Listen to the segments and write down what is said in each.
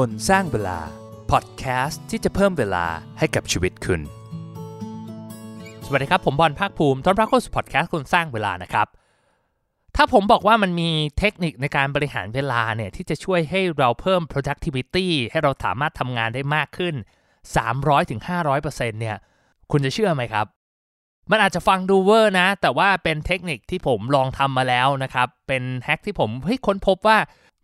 คนสร้างเวลา พอดแคสต์ที่จะเพิ่มเวลาให้กับชีวิตคุณ สวัสดีครับ ผมบอลภาคภูมิต้อนรับเข้าสู่พอดแคสต์คนสร้างเวลานะครับ ถ้าผมบอกว่ามันมีเทคนิคในการบริหารเวลาเนี่ยที่จะช่วยให้เราเพิ่ม productivity ให้เราสามารถทำงานได้มากขึ้น 300-500%เนี่ย คุณจะเชื่อไหมครับมันอาจจะฟังดูเวอร์นะ แต่ว่าเป็นเทคนิคที่ผมลองทำมาแล้วนะครับ เป็น hack ที่ผมเฮ้ยค้นพบว่า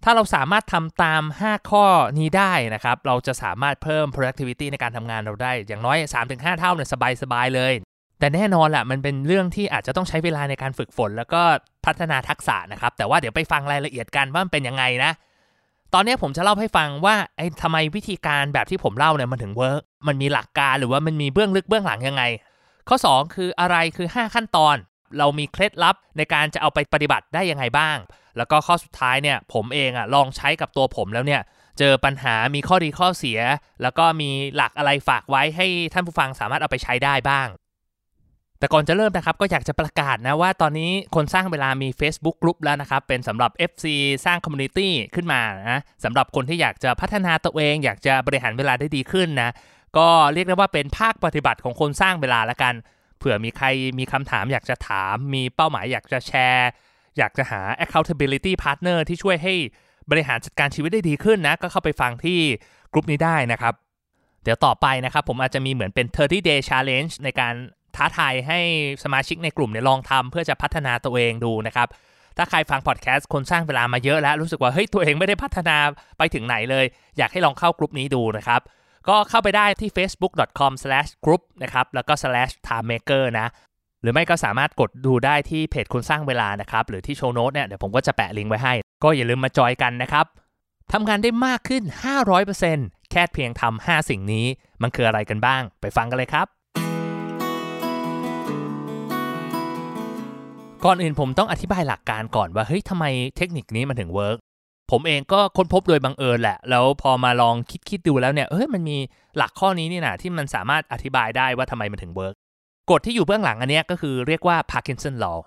ถ้าเราสามารถทำตาม 5 ข้อนี้ได้นะครับ เราจะสามารถเพิ่ม productivity ในการทำงานเราได้ อย่างน้อย 3-5 เท่าเนี่ยสบายๆเลย แต่แน่นอนแหละมันเป็นเรื่องที่อาจจะต้องใช้เวลาในการฝึกฝน แล้วก็พัฒนาทักษะนะครับ แต่ว่าเดี๋ยวไปฟังรายละเอียดกันว่ามันเป็นยังไงนะ ตอนนี้ผมจะเล่าให้ฟังว่าไอ้ทำไมวิธีการแบบที่ผมเล่าเนี่ยมันถึง work มันมีหลักการหรือว่ามันมีเบื้องลึกเบื้องหลังยังไง ข้อ 2 คืออะไรคือ 5 ขั้นตอน เรามีเคล็ดลับในการจะเอาไปปฏิบัติได้ยังไงบ้าง แล้วก็ข้อสุดท้ายเนี่ยผมเองอะลองใช้กับตัวผมแล้วเนี่ยเจอปัญหามีข้อดีข้อเสีย แล้วก็มีหลักอะไรฝากไว้ให้ท่านผู้ฟังสามารถเอาไปใช้ได้บ้าง แต่ก่อนจะเริ่มนะครับก็อยากจะประกาศนะว่าตอนนี้คนสร้างเวลามี Facebook กลุ่มแล้วนะครับ เป็นสำหรับ FC สร้าง community ขึ้นมานะสำหรับคนที่อยากจะพัฒนาตัวเอง อยากจะบริหารเวลาได้ดีขึ้นนะก็เรียกได้ว่าเป็นภาคปฏิบัติของคนสร้างเวลาละกันเผื่อมีใครมีคำถามอยากจะถาม มีเป้าหมายอยากจะแชร์ อยากจะหา accountability partner ที่ช่วยให้บริหารจัดการชีวิตได้ดีขึ้นนะ ก็เข้าไปฟังที่กลุ่มนี้ได้นะครับ เดี๋ยวต่อไปนะครับ ผมอาจจะมีเหมือนเป็น 30 day challenge ในการท้าทายให้สมาชิกในกลุ่มเนี่ยลองทำเพื่อจะพัฒนาตัวเองดูนะครับถ้าใครฟังพอดแคสต์คนสร้างเวลามาเยอะแล้ว รู้สึกว่าเฮ้ยตัวเองไม่ได้พัฒนาไปถึงไหนเลย อยากให้ลองเข้ากลุ่มนี้ดูนะครับ ก็เข้าไปได้ที่ facebook.com/group นะครับแล้วก็ /timemaker นะ หรือไม่ก็สามารถกดดูได้ที่เพจคนสร้างเวลานะครับ หรือที่ show note เนี่ยเดี๋ยวผมก็จะแปะลิงก์ไว้ให้ ก็อย่าลืมมาจอยกันนะครับทำงานได้มากขึ้น 500%แค่เพียงทำ5สิ่งนี้ มันคืออะไรกันบ้าง ไปฟังกันเลยครับ ก่อนอื่นผมต้องอธิบายหลักการก่อนว่าเฮ้ยทำไมเทคนิคนี้มันถึง workผมเองก็ค้นพบโดยบังเอิญแหละ แล้วพอมาลองคิดคิดดูแล้วเนี่ยเฮ้ยมันมีหลักข้อนี้นี่นะที่มันสามารถอธิบายได้ว่าทำไมมันถึงเวิร์ก กฎที่อยู่เบื้องหลังอันนี้ก็คือเรียกว่า Parkinson Law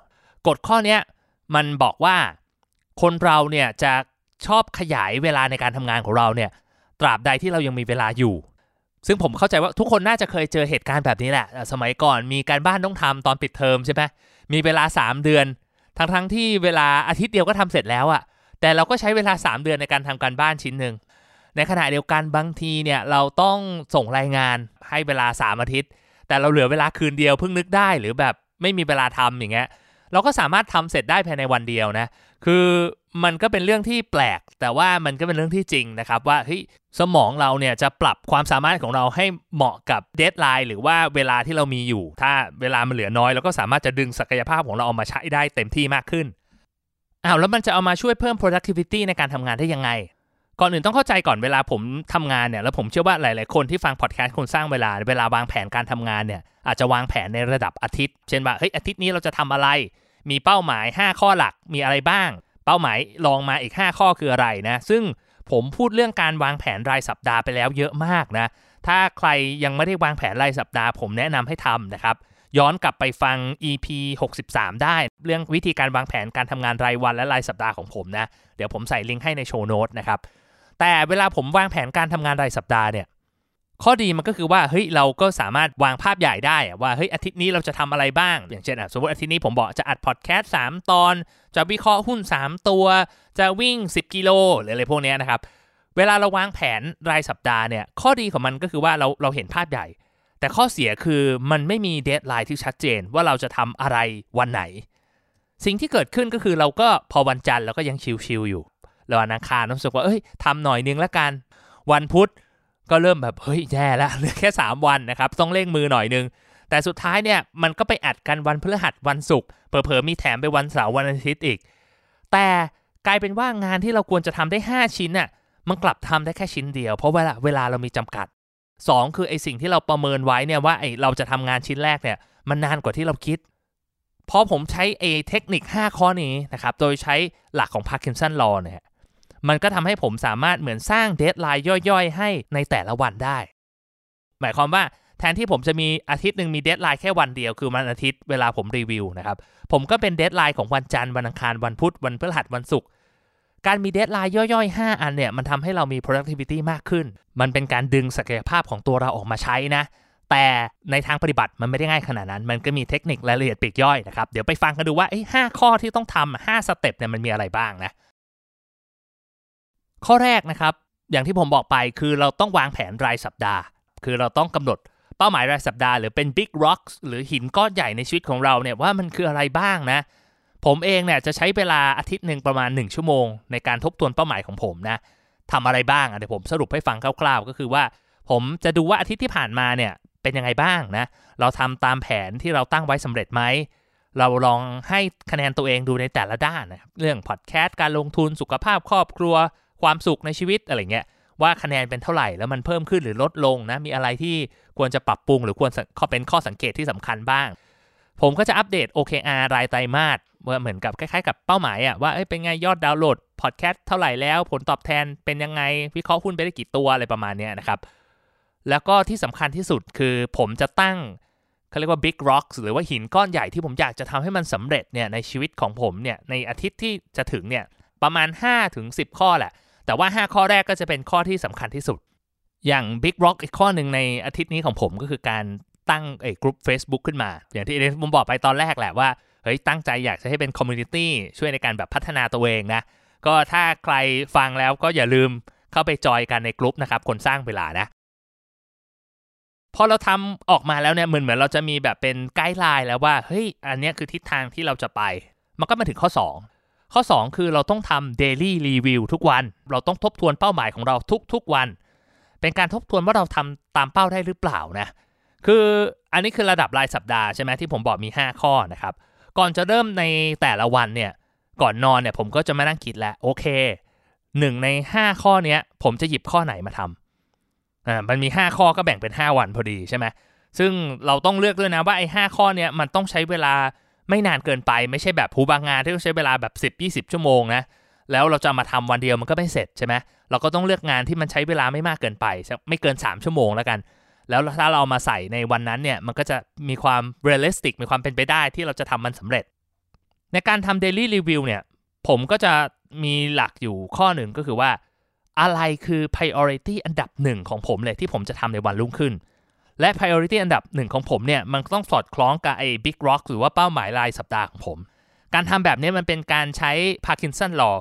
กฎข้อนี้มันบอกว่าคนเราเนี่ยจะชอบขยายเวลาในการทำงานของเราเนี่ยตราบใดที่เรายังมีเวลาอยู่ ซึ่งผมเข้าใจว่าทุกคนน่าจะเคยเจอเหตุการณ์แบบนี้แหละ สมัยก่อนมีการบ้านต้องทำตอนปิดเทอมใช่ไหมมีเวลา 3 เดือน ทั้งทั้งๆที่เวลาอาทิตย์เดียวก็ทำเสร็จแล้วอะแต่เราก็ใช้เวลา 3 เดือนในการทำการบ้านชิ้นหนึ่งในขณะเดียวกันบางทีเนี่ยเราต้องส่งรายงานให้เวลา 3 อาทิตย์ แต่เราเหลือเวลาคืนเดียวเพิ่งนึกได้หรือแบบไม่มีเวลาทำอย่างเงี้ยเราก็สามารถทำเสร็จได้ภายในวันเดียวนะ คือมันก็เป็นเรื่องที่แปลก แต่ว่ามันก็เป็นเรื่องที่จริงนะครับ ว่าเฮ้ยสมองเราเนี่ยจะปรับความสามารถของเราให้เหมาะกับเดทไลน์หรือว่าเวลาที่เรามีอยู่ ถ้าเวลามันเหลือน้อยเราก็สามารถจะดึงศักยภาพของเราเอามาใช้ได้เต็มที่มากขึ้นอ้าวแล้วมันจะเอามาช่วยเพิ่ม productivity ในการทำงานได้ยังไง ก่อนอื่นต้องเข้าใจก่อนเวลาผมทำงานเนี่ยแล้วผมเชื่อว่าหลาย ๆ คนที่ฟังพอดแคสต์คนสร้างเวลาเวลาวางแผนการทำงานเนี่ยอาจจะวางแผนในระดับอาทิตย์ เช่นว่าเฮ้ยอาทิตย์นี้เราจะทำอะไร มีเป้าหมาย 5 ข้อหลักมีอะไรบ้าง เป้าหมายลองมาอีก 5 ข้อคืออะไรนะซึ่งผมพูดเรื่องการวางแผนรายสัปดาห์ไปแล้วเยอะมากนะถ้าใครยังไม่ได้วางแผนรายสัปดาห์ ผมแนะนำให้ทำนะครับย้อนกลับไปฟัง EP 63 ได้ เรื่องวิธีการวางแผนการทำงานรายวันและรายสัปดาห์ของผมนะ เดี๋ยวผมใส่ลิงก์ให้ในโชว์โน้ตนะครับ แต่เวลาผมวางแผนการทำงานรายสัปดาห์เนี่ย ข้อดีมันก็คือว่าเฮ้ยเราก็สามารถวางภาพใหญ่ได้ว่าเฮ้ยอาทิตย์นี้เราจะทำอะไรบ้าง อย่างเช่นสมมติอาทิตย์นี้ผมบอกจะอัดพอดแคสต์3ตอน จะวิเคราะห์หุ้น 3 ตัว จะวิ่ง 10 กิโลหรืออะไรพวกนี้นะครับเวลาเราวางแผนรายสัปดาห์เนี่ยข้อดีของมันก็คือว่าเราเราเห็นภาพใหญ่ แต่ข้อเสียคือมันไม่มี deadline ที่ชัดเจนว่าเราจะทำอะไรวันไหน สิ่งที่เกิดขึ้นก็คือเราก็พอวันจันทร์เราก็ยังชิลๆอยู่ แล้ววันอังคารรู้สึกว่าเอ้ยทำหน่อยนึงละกัน วันพุธก็เริ่มแบบเฮ้ยแย่แล้วเหลือแค่ 3 วันนะครับ ต้องเร่งมือหน่อยนึง แต่สุดท้ายเนี่ยมันก็ไปอัดกันวันพฤหัสวันศุกร์เผลอๆมีแถมไปวันเสาร์วันอาทิตย์อีก แต่กลายเป็นว่างานที่เราควรจะทำได้ 5 ชิ้นน่ะมันกลับทำได้แค่ชิ้นเดียว เพราะเวลาเวลาเรามีจำกัด 2 คือไอสิ่งที่เราประเมินไว้เนี่ยว่าไอเราจะทำงานชิ้นแรกเนี่ยมันนานกว่าที่เราคิดพอผมใช้เอเทคนิค 5 ข้อนี้นะครับ โดยใช้หลักของ Parkinson Law เนี่ย มันก็ทำให้ผมสามารถเหมือนสร้างเดทไลน์ย่อยๆ ให้ในแต่ละวันได้ หมายความว่าแทนที่ผมจะมีอาทิตย์หนึ่งมี deadline แค่วันเดียวคือวันอาทิตย์เวลาผมรีวิวนะครับ ผมก็เป็น deadline ของวันจันทร์วันอังคารวันพุธวันพฤหัสวันศุกร์การมี deadline ย่อยๆ 5 อันเนี่ย มันทำให้เรามี productivity มากขึ้น มันเป็นการดึงศักยภาพของตัวเราออกมาใช้นะ แต่ในทางปฏิบัติมันไม่ได้ง่ายขนาดนั้น มันก็มีเทคนิครายละเอียดปีกย่อยนะครับ เดี๋ยวไปฟังกันดูว่าไอ้ห้าข้อที่ต้องทำห้า step เนี่ยมันมีอะไรบ้างนะ ข้อแรกนะครับ อย่างที่ผมบอกไปคือเราต้องวางแผนรายสัปดาห์ คือเราต้องกำหนดเป้าหมายรายสัปดาห์หรือเป็น big rocks หรือหินก้อนใหญ่ในชีวิตของเราเนี่ยว่ามันคืออะไรบ้างนะ ผมเองเนี่ยจะใช้เวลาอาทิตย์หนึ่งประมาณ 1 ชั่วโมง ในการทบทวนเป้าหมายของผมนะทำอะไรบ้างเดี๋ยวผมสรุปให้ฟังคร่าว ๆ ก็คือว่า ผมจะดูว่าอาทิตย์ที่ผ่านมาเนี่ยเป็นยังไงบ้างนะเราทำตามแผนที่เราตั้งไว้สำเร็จไหมเราลองให้คะแนนตัวเองดูในแต่ละด้านนะครับเรื่องพอดแคสต์การลงทุนสุขภาพครอบครัว ความสุขในชีวิตอะไรเงี้ยว่าคะแนนเป็นเท่าไหร่แล้วมันเพิ่มขึ้นหรือลดลงนะมีอะไรที่ควรจะปรับปรุงหรือควรข้อเป็นข้อสังเกตที่สำคัญบ้าง ผมก็จะอัปเดต OKR รายไตรมาสว่าเหมือนกับคล้ายๆ กับเป้าหมายอะว่าเเป็นไงยอดดาวน์โหลดพอดแคสต์เท่าไหร่แล้ว ผลตอบแทนเป็นยังไงวิเคราะห์หุ้นไปได้กี่ตัวอะไรประมาณนี้นะครับแล้วก็ที่สำคัญที่สุดคือผมจะตั้งเขาเรียกว่า big rocks หรือว่าหินก้อนใหญ่ที่ผมอยากจะทำให้มันสำเร็จเนี่ยในชีวิตของผมเนี่ยในอาทิตย์ที่จะถึงเนี่ยประมาณ5ถึง10 ข้อแหละ แต่ว่า 5 ข้อแรกก็จะเป็นข้อที่สำคัญที่สุด อย่าง big rock อีกข้อหนึ่งในอาทิตย์นี้ของผมก็คือการตั้งไอ้กลุ่ม Facebook ขึ้นมา อย่างที่เดนผมบอกไปตอนแรกแหละว่าเฮ้ยตั้งใจอยากจะให้เป็น community ช่วยในการแบบพัฒนาตัวเองนะ ก็ถ้าใครฟังแล้วก็อย่าลืมเข้าไปจอยกันในกลุ่มนะครับคนสร้างเวลานะพอเราทำออกมาแล้วเนี่ยเหมือนเหมือนเราจะมีแบบเป็นไกด์ไลน์แล้วว่าเฮ้ยอันนี้คือทิศทางที่เราจะไป มันก็มาถึงข้อ2 ข้อ 2 คือเราต้องทำ daily review ทุกวัน เราต้องทบทวนเป้าหมายของเราทุกๆวัน เป็นการทบทวนว่าเราทำตามเป้าได้หรือเปล่านะ คืออันนี้คือระดับรายสัปดาห์ใช่ไหมที่ผมบอกมี 5 ข้อนะครับ ก่อนจะเริ่มในแต่ละวันเนี่ย ก่อนนอนเนี่ยผมก็จะมานั่งคิดแล้วโอเคหนึ่งใน 5 ข้อเนี้ยผมจะหยิบข้อไหนมาทำอ่ามันมี 5 ข้อก็แบ่งเป็น 5 วันพอดีใช่ไหมซึ่งเราต้องเลือกด้วยนะว่าไอ้ 5 ข้อเนี้ยมันต้องใช้เวลา ไม่นานเกินไปไม่ใช่แบบผู้บางงานที่ต้องใช้เวลาแบบ 10-20 ชั่วโมงนะแล้วเราจะมาทำวันเดียวมันก็ไม่เสร็จใช่ไหมเราก็ต้องเลือกงานที่มันใช้เวลาไม่มากเกินไป ไม่เกิน 3 ชั่วโมงแล้วกัน แล้วถ้าเรามาใส่ในวันนั้นเนี่ยมันก็จะมีความ realistic มีความเป็นไปได้ที่เราจะทำมันสำเร็จ ในการทำ daily review เนี่ยผมก็จะมีหลักอยู่ข้อหนึ่งก็คือว่า อะไรคือ priority อันดับหนึ่งของผมเลยที่ผมจะทำในวันรุ่งขึ้น และ priority อันดับหนึ่งของผมเนี่ยมันต้องสอดคล้องกับไอ้ big rock หรือว่าเป้าหมายรายสัปดาห์ของผม การทำแบบนี้มันเป็นการใช้ Parkinson law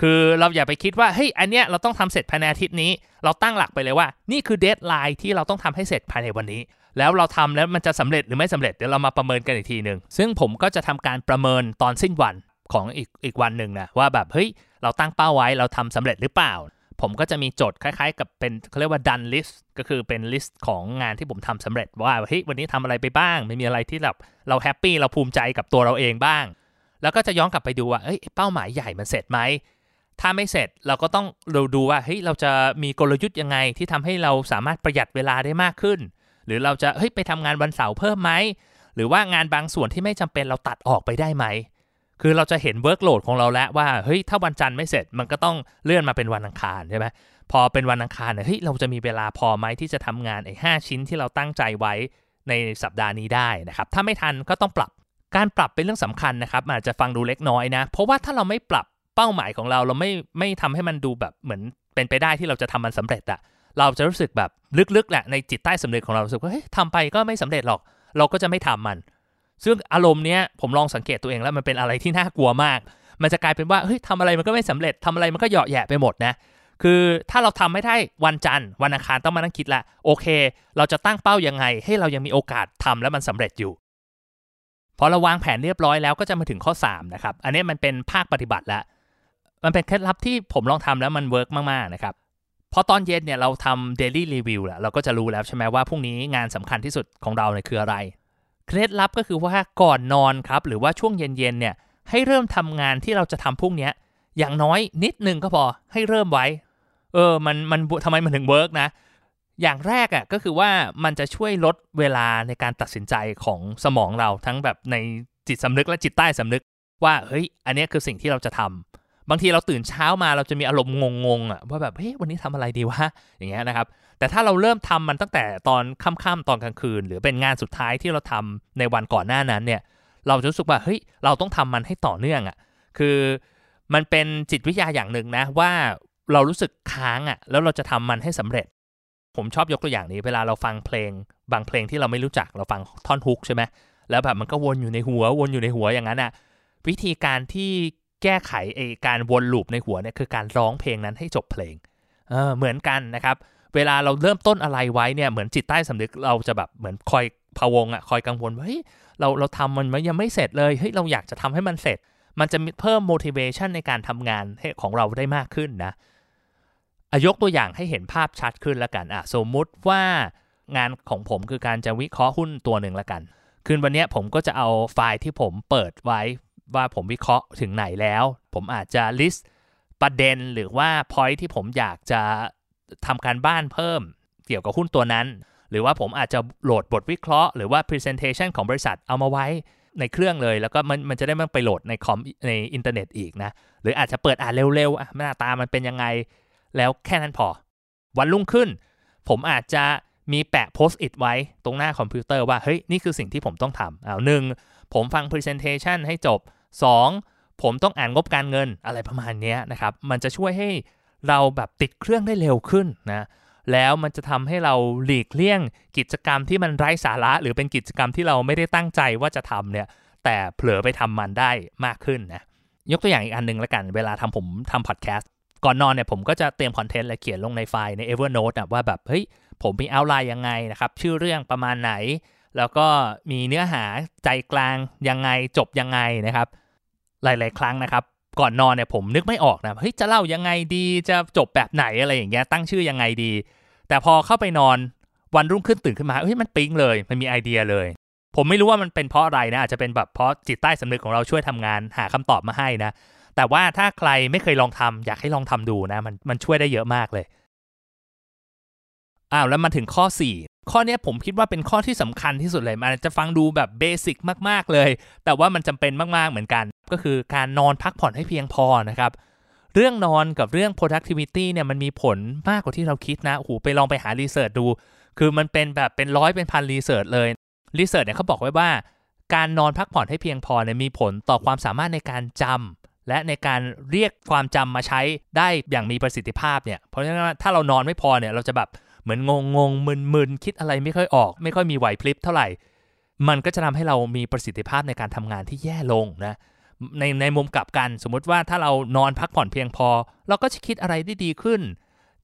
คือเราอย่าไปคิดว่าเฮ้ยอันเนี้ยเราต้องทำเสร็จภายในอาทิตย์นี้ เราตั้งหลักไปเลยว่า นี่คือ deadline ที่เราต้องทำให้เสร็จภายในวันนี้ แล้วเราทำแล้วมันจะสำเร็จหรือไม่สำเร็จเดี๋ยวเรามาประเมินกันอีกทีหนึ่งซึ่งผมก็จะทำการประเมินตอนสิ้นวันของอีกอีกวันหนึ่งนะว่าแบบเฮ้ยเราตั้งเป้าไว้เราทำสำเร็จหรือเปล่า ผมก็จะมีจดคล้ายๆ กับเป็นเขาเรียกว่า done list ก็คือเป็นลิสต์ของงานที่ผมทำสำเร็จว่าเฮ้ยวันนี้ทำอะไรไปบ้าง ไม่มีอะไรที่แบบเราแฮปปี้เราภูมิใจกับตัวเราเองบ้าง แล้วก็จะย้อนกลับไปดูว่าเอ้ยเป้าหมายใหญ่มันเสร็จไหมถ้าไม่เสร็จเราก็ต้องเราดูว่าเฮ้ยเราจะมีกลยุทธ์ยังไงที่ทำให้เราสามารถประหยัดเวลาได้มากขึ้น หรือเราจะเฮ้ยไปทำงานวันเสาร์เพิ่มไหมหรือว่างานบางส่วนที่ไม่จำเป็นเราตัดออกไปได้ไหม คือเราจะเห็นเวิร์กโหลดของเราแล้วว่าเฮ้ยถ้าวันจันทร์ไม่เสร็จมันก็ต้องเลื่อนมาเป็นวันอังคารใช่ไหมพอเป็นวันอังคารเนี่ยเฮ้ยเราจะมีเวลาพอไหมที่จะทำงานไอ้หชิ้นที่เราตั้งใจไว้ในสัปดาห์นี้ได้นะครับถ้าไม่ทันก็ต้องปรับการปรับเป็นเรื่องสำคัญนะครับอาจจะฟังดูเล็กน้อยนะ เพราะว่าถ้าเราไม่ปรับเป้าหมายของเราเราไม่ไม่ทำให้มันดูแบบเหมือนเป็นไปได้ที่เราจะทำมันสำเร็จอะเราจะรู้สึกแบบลึกๆแหละในจิตใต้สำนึกของเรารู้สึกว่าเฮ้ยทำไปก็ไม่สำเร็จหรอก เราก็จะไม่ทำมัน ซึ่งอารมณ์เนี้ยผมลองสังเกตตัวเองแล้วมันเป็นอะไรที่น่ากลัวมาก มันจะกลายเป็นว่าเฮ้ยทำอะไรมันก็ไม่สำเร็จทำอะไรมันก็เหยาะแหยะไปหมดนะคือถ้าเราทำไม่ได้วันจันทร์วันอังคารต้องมานั่งคิดละโอเค เราจะตั้งเป้ายังไง ให้เรายังมีโอกาสทำแล้วมันสำเร็จอยู่พอเราวางแผนเรียบร้อยแล้วก็จะมาถึงข้อ 3 นะครับ อันนี้มันเป็นภาคปฏิบัติแล้วมันเป็นเคล็ดลับที่ผมลองทำแล้วมันเวิร์กมาก ๆ นะครับพอตอนเย็นเนี่ยเราทำ daily review แหละเราก็จะรู้แล้วใช่ไหมว่าพรุ่งนี้งานสำคัญที่สุดของเราเนี่ยคืออะไร เคล็ดลับก็คือว่าก่อนนอนครับ หรือว่าช่วงเย็นๆเนี่ยให้เริ่มทำงานที่เราจะทำพรุ่งนี้อย่างน้อยนิดนึงก็พอให้เริ่มไว้ เออมันมันทำไมมันถึงเวิร์กนะ อย่างแรกอะ่ะก็คือว่ามันจะช่วยลดเวลาในการตัดสินใจของสมองเราทั้งแบบในจิตสำนึกและจิตใต้สำนึก ว่าเฮ้ย อันนี้คือสิ่งที่เราจะทำบางทีเราตื่นเช้ามาเราจะมีอารมณ์งงๆอะว่าแบบเฮ้ยวันนี้ทำอะไรดีวะอย่างเงี้ยนะครับ แต่ถ้าเราเริ่มทำมันตั้งแต่ตอนค่ำๆตอนกลางคืน หรือเป็นงานสุดท้ายที่เราทำในวันก่อนหน้านั้นเนี่ย เราจะรู้สึกว่าเฮ้ยเราต้องทำมันให้ต่อเนื่องอะ คือมันเป็นจิตวิทยาอย่างหนึ่งนะว่าเรารู้สึกค้างอะ่ะ แล้วเราจะทำมันให้สำเร็จ ผมชอบยกตัวอย่างนี้ เวลาเราฟังเพลง บางเพลงที่เราไม่รู้จักเราฟังท่อนฮุกใช่ไหมแล้วแบบมันก็วนอยู่ในหัววนอยู่ในหัวอย่างนั้นอะ่ะวิธีการที่แก้ไขไอการวนลูปในหัวเนี่ยคือการร้องเพลงนั้นให้จบเพลงเออเหมือนกันนะครับ เวลาเราเริ่มต้นอะไรไว้เนี่ยเหมือนจิตใต้สำนึกเราจะแบบเหมือนคอยพะวงอะ่ะคอยกังวลว่าเฮ้ยเราเราทำมันมันยังไม่เสร็จเลยเฮ้ยเราอยากจะทำให้มันเสร็จ มันจะเพิ่ม motivation ในการทำงานของเราได้มากขึ้นนะยกตัวอย่างให้เห็นภาพชัดขึ้นละกันอะสมมุติว่างานของผมคือการจะวิเคราะห์หุ้นตัวหนึ่งละกัน คืนวันนี้ผมก็จะเอาไฟล์ที่ผมเปิดไว้ว่าผมวิเคราะห์ถึงไหนแล้ว ผมอาจจะ list ประเด็นหรือว่า point ที่ผมอยากจะ ทำการบ้านเพิ่มเกี่ยวกับหุ้นตัวนั้น หรือว่าผมอาจจะโหลดบทวิเคราะห์หรือว่า presentation ของบริษัทเอามาไว้ในเครื่องเลย แล้วก็มันมันจะได้ไม่ไปโหลดในคอมในอินเทอร์เน็ตอีกนะหรืออาจจะเปิดอ่านเร็วๆอะหน้าตามันเป็นยังไง แล้วแค่นั้นพอ วันรุ่งขึ้น ผมอาจจะมีแปะโพสต์อิทไว้ตรงหน้าคอมพิวเตอร์ว่าเฮ้ยนี่คือสิ่งที่ผมต้องทำเอาหนึ่งผมฟัง Presentation ให้จบ 2. ผมต้องอ่านงบการเงินอะไรประมาณนี้นะครับ มันจะช่วยให้ เราแบบติดเครื่องได้เร็วขึ้นนะแล้วมันจะทำให้เราหลีกเลี่ยงกิจกรรมที่มันไร้สาระ หรือเป็นกิจกรรมที่เราไม่ได้ตั้งใจว่าจะทำเนี่ยแต่เผลอไปทำมันได้มากขึ้นนะยกตัวอย่างอีกอันนึงแล้วกัน เวลาทำผมทำพอดแคสต์ก่อนนอนเนี่ยผมก็จะเตรียมคอนเทนต์และเขียนลงในไฟล์ใน Evernote นะว่าแบบเฮ้ยผมมีเอาไลน์ยังไงนะครับ ชื่อเรื่องประมาณไหน แล้วก็มีเนื้อหาใจกลางยังไงจบยังไงนะครับ หลาย ๆ ครั้งนะครับ ก่อนนอนเนี่ยผมนึกไม่ออกนะเฮ้ยจะเล่ายังไงดีจะจบแบบไหนอะไรอย่างเงี้ยตั้งชื่อยังไงดี แต่พอเข้าไปนอนวันรุ่งขึ้นตื่นขึ้นมาเฮ้ยมันปิ๊งเลย มันมีไอเดียเลย ผมไม่รู้ว่ามันเป็นเพราะอะไรนะอาจจะเป็นแบบเพราะจิตใต้สำนึกของเราช่วยทำงานหาคำตอบมาให้นะแต่ว่าถ้าใครไม่เคยลองทำอยากให้ลองทำดูนะมันมันช่วยได้เยอะมากเลย อ้าวแล้วมาถึงข้อ 4 ข้อนี้ผมคิดว่าเป็นข้อที่สำคัญที่สุดเลยมันจะฟังดูแบบเบสิกมากๆเลย แต่ว่ามันจำเป็นมากๆเหมือนกัน ก็คือการนอนพักผ่อนให้เพียงพอนะครับเรื่องนอนกับเรื่อง productivity เนี่ยมันมีผลมากกว่าที่เราคิดนะโอ้โหไปลองไปหารีเสิร์ชดู คือมันเป็นแบบเป็นร้อยเป็นพัน research เลย research เนี่ยเขาบอกไว้ว่า การนอนพักผ่อนให้เพียงพอเนี่ยมีผลต่อความสามารถในการจำและในการเรียกความจำมาใช้ได้อย่างมีประสิทธิภาพเนี่ยเพราะฉะนั้นถ้าเรานอนไม่พอเนี่ยเราจะแบบ เหมือนงงงงมึนมึนคิดอะไรไม่ค่อยออก ไม่ค่อยมีไหวพริบเท่าไหร่ มันก็จะทำให้เรามีประสิทธิภาพในการทำงานที่แย่ลงนะในในมุมกลับกันสมมุติว่าถ้าเรานอนพักผ่อนเพียงพอ เราก็จะคิดอะไรได้ดีขึ้น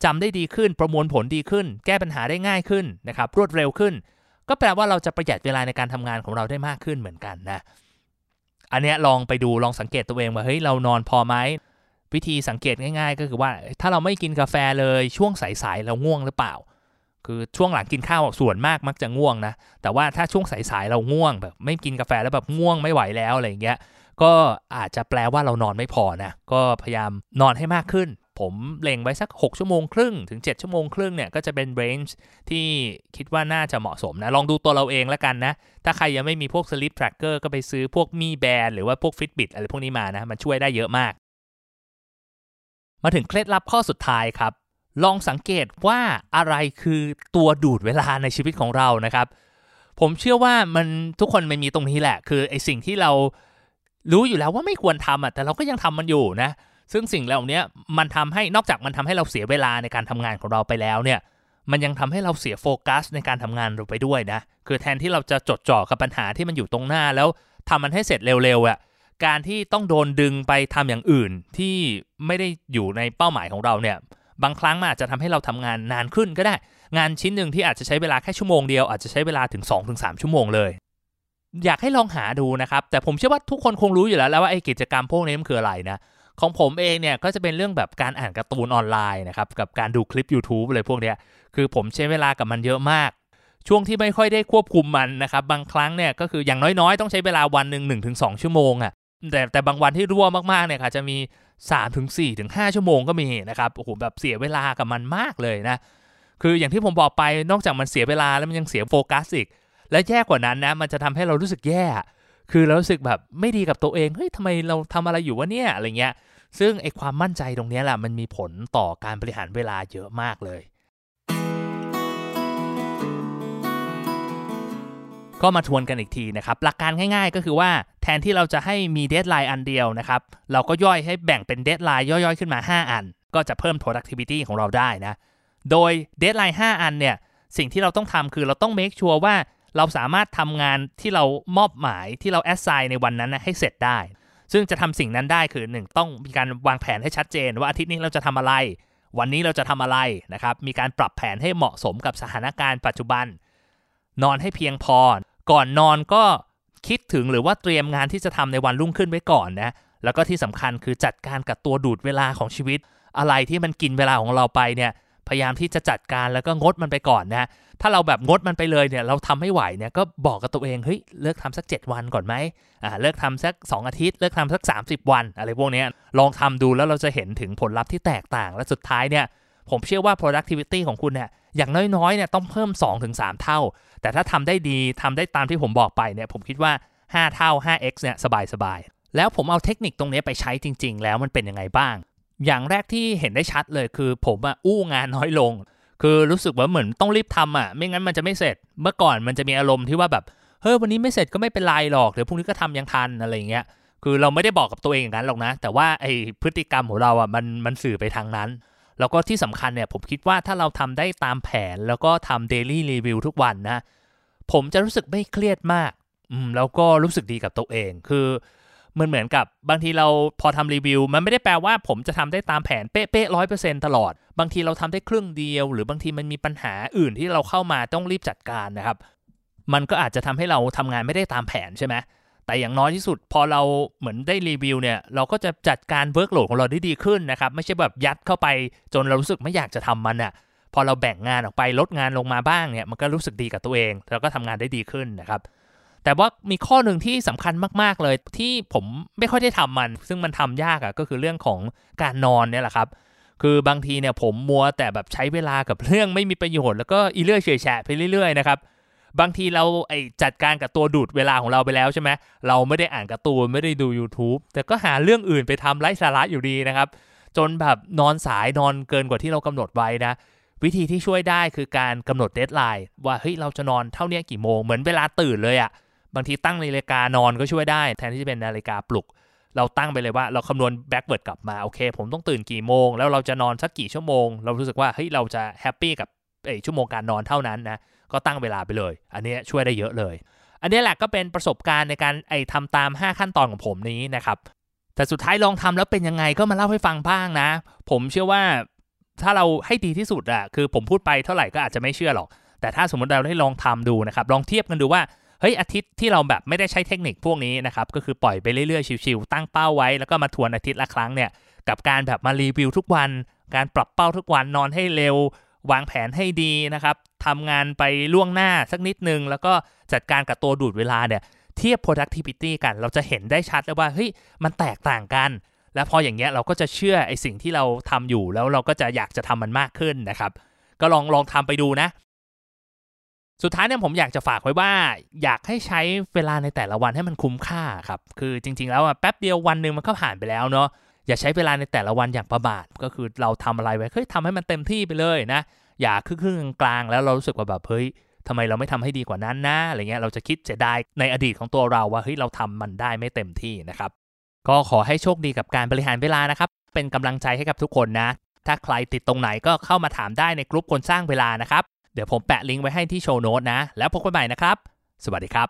จำได้ดีขึ้นประมวลผลดีขึ้น แก้ปัญหาได้ง่ายขึ้นนะครับรวดเร็วขึ้น ก็แปลว่าเราจะประหยัดเวลาในการทำงานของเราได้มากขึ้นเหมือนกันนะอันนี้ลองไปดูลองสังเกตตัวเองว่าเฮ้ยเรานอนพอไหมวิธีสังเกตง่าย ๆ ก็คือว่าถ้าเราไม่กินกาแฟเลยช่วงสายๆเราง่วงหรือเปล่า คือช่วงหลังกินข้าวส่วนมากมักจะง่วงนะ แต่ว่าถ้าช่วงสายๆเราง่วงแบบ ไม่กินกาแฟแล้วแบบง่วงไม่ไหวแล้วอะไรอย่างเงี้ย ก็อาจจะแปลว่าเรานอนไม่พอนะ ก็พยายามนอนให้มากขึ้น ผมเล็งไว้สัก 6 ชั่วโมงครึ่งถึง 7 ชั่วโมงครึ่งเนี่ยก็จะเป็นเรนจ์ที่คิดว่าน่าจะเหมาะสมนะ ลองดูตัวเราเองแล้วกันนะ ถ้าใครยังไม่มีพวก sleep tracker ก็ไปซื้อพวกมีแบนหรือว่าพวก Fitbit อะไรพวกนี้มานะ มันช่วยได้เยอะมาก มาถึงเคล็ดลับข้อสุดท้ายครับ ลองสังเกตว่าอะไรคือตัวดูดเวลาในชีวิตของเรานะครับ ผมเชื่อว่ามันทุกคนมันมีตรงนี้แหละ คือไอสิ่งที่เรารู้อยู่แล้วว่าไม่ควรทำอะแต่เราก็ยังทำมันอยู่นะ ซึ่งสิ่งเหล่านี้มันทำให้นอกจากมันทำให้เราเสียเวลาในการทำงานของเราไปแล้วเนี่ย มันยังทำให้เราเสียโฟกัสในการทำงานเราไปด้วยนะ คือแทนที่เราจะจดจ่อกับปัญหาที่มันอยู่ตรงหน้าแล้วทำมันให้เสร็จเร็วๆอะการที่ต้องโดนดึงไปทำอย่างอื่นที่ไม่ได้อยู่ในเป้าหมายของเราเนี่ย บางครั้งมันอาจจะทำให้เราทำงานนานขึ้นก็ได้ งานชิ้นหนึ่งที่อาจจะใช้เวลาแค่ชั่วโมงเดียวอาจจะใช้เวลาถึง 2-3 ชั่วโมงเลย อยากให้ลองหาดูนะครับ แต่ผมเชื่อว่าทุกคนคงรู้อยู่แล้วแล้วว่าไอ้กิจกรรมพวกนี้มันคืออะไรนะของผมเองเนี่ยก็จะเป็นเรื่องแบบการอ่านการ์ตูนออนไลน์นะครับกับการดูคลิป YouTube อะไรพวกนี้คือผมใช้เวลากับมันเยอะมาก ช่วงที่ไม่ค่อยได้ควบคุมมันนะครับบางครั้งเนี่ยก็คืออย่างน้อยๆ ต้องใช้เวลาวันหนึ่งหนึ่งถึงสชั่วโมงอะ่ะแต่แต่บางวันที่รั่วมากๆเนี่ยค่ะจะมี 3ถึง4ถึง5ชั่วโมงก็มีนะครับโอ้โหแบบเสียเวลากับมันมากเลยนะ คืออย่างที่ผมบอกไปนอกจากมันเสียเวลาแล้วมันยังเสียโฟกัสอีก และแย่กว่านั้นนะ มันจะทำให้เรารู้สึกแย่ คือเรารู้สึกแบบไม่ดีกับตัวเองเฮ้ยทำไมเราทำอะไรอยู่วะเนี่ยอะไรเงี้ย ซึ่งไอความมั่นใจตรงนี้แหละมันมีผลต่อการบริหารเวลาเยอะมากเลย ก็มาทวนกันอีกทีนะครับหลักการง่าย ๆ ก็คือว่า แทนที่เราจะให้มี deadline อันเดียวนะครับ เราก็ย่อยให้แบ่งเป็น deadline ย่อยๆ ขึ้นมา 5 อัน ก็จะเพิ่ม productivity ของเราได้นะ โดยเดทไลน์5อันเนี่ย สิ่งที่เราต้องทำคือเราต้อง make sure ว่าเราสามารถทำงานที่เรามอบหมายที่เรา assign ในวันนั้นนะให้เสร็จได้ ซึ่งจะทำสิ่งนั้นได้คือ 1 ต้องมีการวางแผนให้ชัดเจน ว่าอาทิตย์นี้เราจะทำอะไร วันนี้เราจะทำอะไรนะครับ มีการปรับแผนให้เหมาะสมกับสถานการณ์ปัจจุบัน นอนให้เพียงพอ ก่อนนอนก็ คิดถึงหรือว่าเตรียมงานที่จะทำในวันรุ่งขึ้นไว้ก่อนนะแล้วก็ที่สำคัญคือจัดการกับตัวดูดเวลาของชีวิต อะไรที่มันกินเวลาของเราไปเนี่ยพยายามที่จะจัดการแล้วก็งดมันไปก่อนนะถ้าเราแบบงดมันไปเลยเนี่ยเราทำไม่ไหวเนี่ยก็บอกกับตัวเองเฮ้ยเลิกทำสัก 7 วันก่อนไหมอ่าเลิกทำสัก 2 อาทิตย์ เลิกทำสัก 30 วัน อะไรพวกนี้ลองทำดูแล้วเราจะเห็นถึงผลลัพธ์ที่แตกต่าง และสุดท้ายเนี่ยผมเชื่อว่า productivity ของคุณเนี่ย อย่างน้อยๆเนี่ยต้องเพิ่ม 2-3 เท่า แต่ถ้าทำได้ดีทำได้ตามที่ผมบอกไปเนี่ยผมคิดว่า 5 เท่า 5x เนี่ยสบายๆ แล้วผมเอาเทคนิคตรงนี้ไปใช้จริง ๆ แล้วมันเป็นยังไงบ้าง อย่างแรกที่เห็นได้ชัดเลยคือ ผมอะอู้งานน้อยลง คือรู้สึกว่าเหมือนต้องรีบทำอะไม่งั้นมันจะไม่เสร็จ เมื่อก่อนมันจะมีอารมณ์ที่ว่าแบบเฮ้ยวันนี้ไม่เสร็จก็ไม่เป็นไรหรอกเดี๋ยวพรุ่งนี้ก็ทำยังทันอะไรอย่างเงี้ยคือเราไม่ได้บอกกับตัวเองอย่างนั้นหรอกนะ แต่ว่าไอพฤติกรรมของเราอะมันมันสื่อไปทางนั้น แล้วก็ที่สำคัญเนี่ยผมคิดว่าถ้าเราทำได้ตามแผน แล้วก็ทำ daily review ทุกวันนะ ผมจะรู้สึกไม่เครียดมากอืมแล้วก็รู้สึกดีกับตัวเองคือมันเหมือนกับบางทีเราพอทำรีวิว มันไม่ได้แปลว่าผมจะทำได้ตามแผนเป๊ะๆร้อยเปอร์เซ็นต์ตลอด บางทีเราทำได้ครึ่งเดียว หรือบางทีมันมีปัญหาอื่นที่เราเข้ามาต้องรีบจัดการนะครับ มันก็อาจจะทำให้เราทำงานไม่ได้ตามแผนใช่ไหม แต่อย่างน้อยที่สุดพอเราเหมือนได้รีวิวเนี่ยเราก็จะจัดการ workload ของเราได้ดีขึ้นนะครับไม่ใช่แบบยัดเข้าไปจนเรารู้สึกไม่อยากจะทำมันอะ่ะพอเราแบ่งงานออกไปลดงานลงมาบ้างเนี่ยมันก็รู้สึกดีกับตัวเอง แล้วก็ทำงานได้ดีขึ้นนะครับแต่ว่ามีข้อหนึ่งที่สำคัญมากๆเลยที่ผมไม่ค่อยได้ทำมัน ซึ่งมันทำยากอะ่ะก็คือเรื่องของการนอนเนี่ยแหละครับ คือบางทีเนี่ยผมมัวแต่แบบใช้เวลากับเรื่องไม่มีประโยชน์แล้วก็อีเลื่อยเฉยแฉะไปเรื่อยๆนะครับ บางทีเราไอจัดการกับตัวดูดเวลาของเราไปแล้วใช่ไหมเราไม่ได้อ่านการ์ตูนไม่ได้ดู YouTube แต่ก็หาเรื่องอื่นไปทำไร้สาระอยู่ดีนะครับ จนแบบนอนสายนอนเกินกว่าที่เรากำหนดไว้นะวิธีที่ช่วยได้คือการกำหนด deadline ว่าเฮ้ยเราจะนอนเท่านี้กี่โมงเหมือนเวลาตื่นเลยอะ่ะบางทีตั้งนาฬิกานอนก็ช่วยได้ แทนที่จะเป็นนาฬิกาปลุก เราตั้งไปเลยว่าเราคำนวณ backward กลับมาโอเค ผมต้องตื่นกี่โมง แล้วเราจะนอนสักกี่ชั่วโมง เรารู้สึกว่าเฮ้ยเราจะแฮปปี้กับไอชั่วโมงการนอนเท่านั้นนะ ก็ตั้งเวลาไปเลย อันนี้ช่วยได้เยอะเลย อันนี้แหละก็เป็นประสบการณ์ในการไอทำตาม 5 ขั้นตอนของผมนี้นะครับแต่สุดท้ายลองทำแล้วเป็นยังไงก็มาเล่าให้ฟังบ้างนะ ผมเชื่อว่าถ้าเราให้ดีที่สุดอะคือผมพูดไปเท่าไหร่ก็อาจจะไม่เชื่อหรอก แต่ถ้าสมมติเราได้ลองทำดูนะครับ ลองเทียบกันดูว่าเฮ้ยอาทิตย์ที่เราแบบไม่ได้ใช้เทคนิคพวกนี้นะครับก็คือปล่อยไปเรื่อยๆชิวๆตั้งเป้าไว้แล้วก็มาทวนอาทิตย์ละครั้งเนี่ยกับการแบบมารีวิวทุกวัน การปรับเป้าทุกวันนอนให้เร็ว วางแผนให้ดีนะครับ ทำงานไปล่วงหน้าสักนิดนึง แล้วก็จัดการกับตัวดูดเวลาเนี่ยเทียบ productivity กัน เราจะเห็นได้ชัดเลยว่าเฮ้ยมันแตกต่างกัน แล้วพออย่างเงี้ยเราก็จะเชื่อไอสิ่งที่เราทำอยู่แล้วเราก็จะอยากจะทำมันมากขึ้นนะครับ ก็ลองลองทำไปดูนะ สุดท้ายเนี่ยผมอยากจะฝากไว้ว่า อยากให้ใช้เวลาในแต่ละวันให้มันคุ้มค่าครับคือจริง ๆ แล้วแป๊บเดียววันหนึ่งมันก็ผ่านไปแล้วเนาะอย่าใช้เวลาในแต่ละวันอย่างประมาทก็คือเราทำอะไรไว้เฮ้ยทำให้มันเต็มที่ไปเลยนะ อย่าครึ่งกลางแล้วเรารู้สึกว่าแบบเฮ้ยทำไมเราไม่ทำให้ดีกว่านั้นนะอะไรเงี้ยเราจะคิดเสียดายในอดีตของตัวเราว่าเฮ้ยเราทำมันได้ไม่เต็มที่นะครับ ก็ขอให้โชคดีกับการบริหารเวลานะครับ เป็นกำลังใจให้กับทุกคนนะ ถ้าใครติดตรงไหนก็เข้ามาถามได้ในกลุ่มคนสร้างเวลานะครับ เดี๋ยวผมแปะลิงก์ไว้ให้ที่โชว์โน้ตนะ แล้วพบกันใหม่นะครับ สวัสดีครับ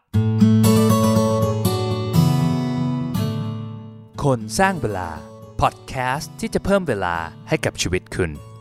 คนสร้างเวลาพอดแคสต์ที่จะเพิ่มเวลาให้กับชีวิตคุณ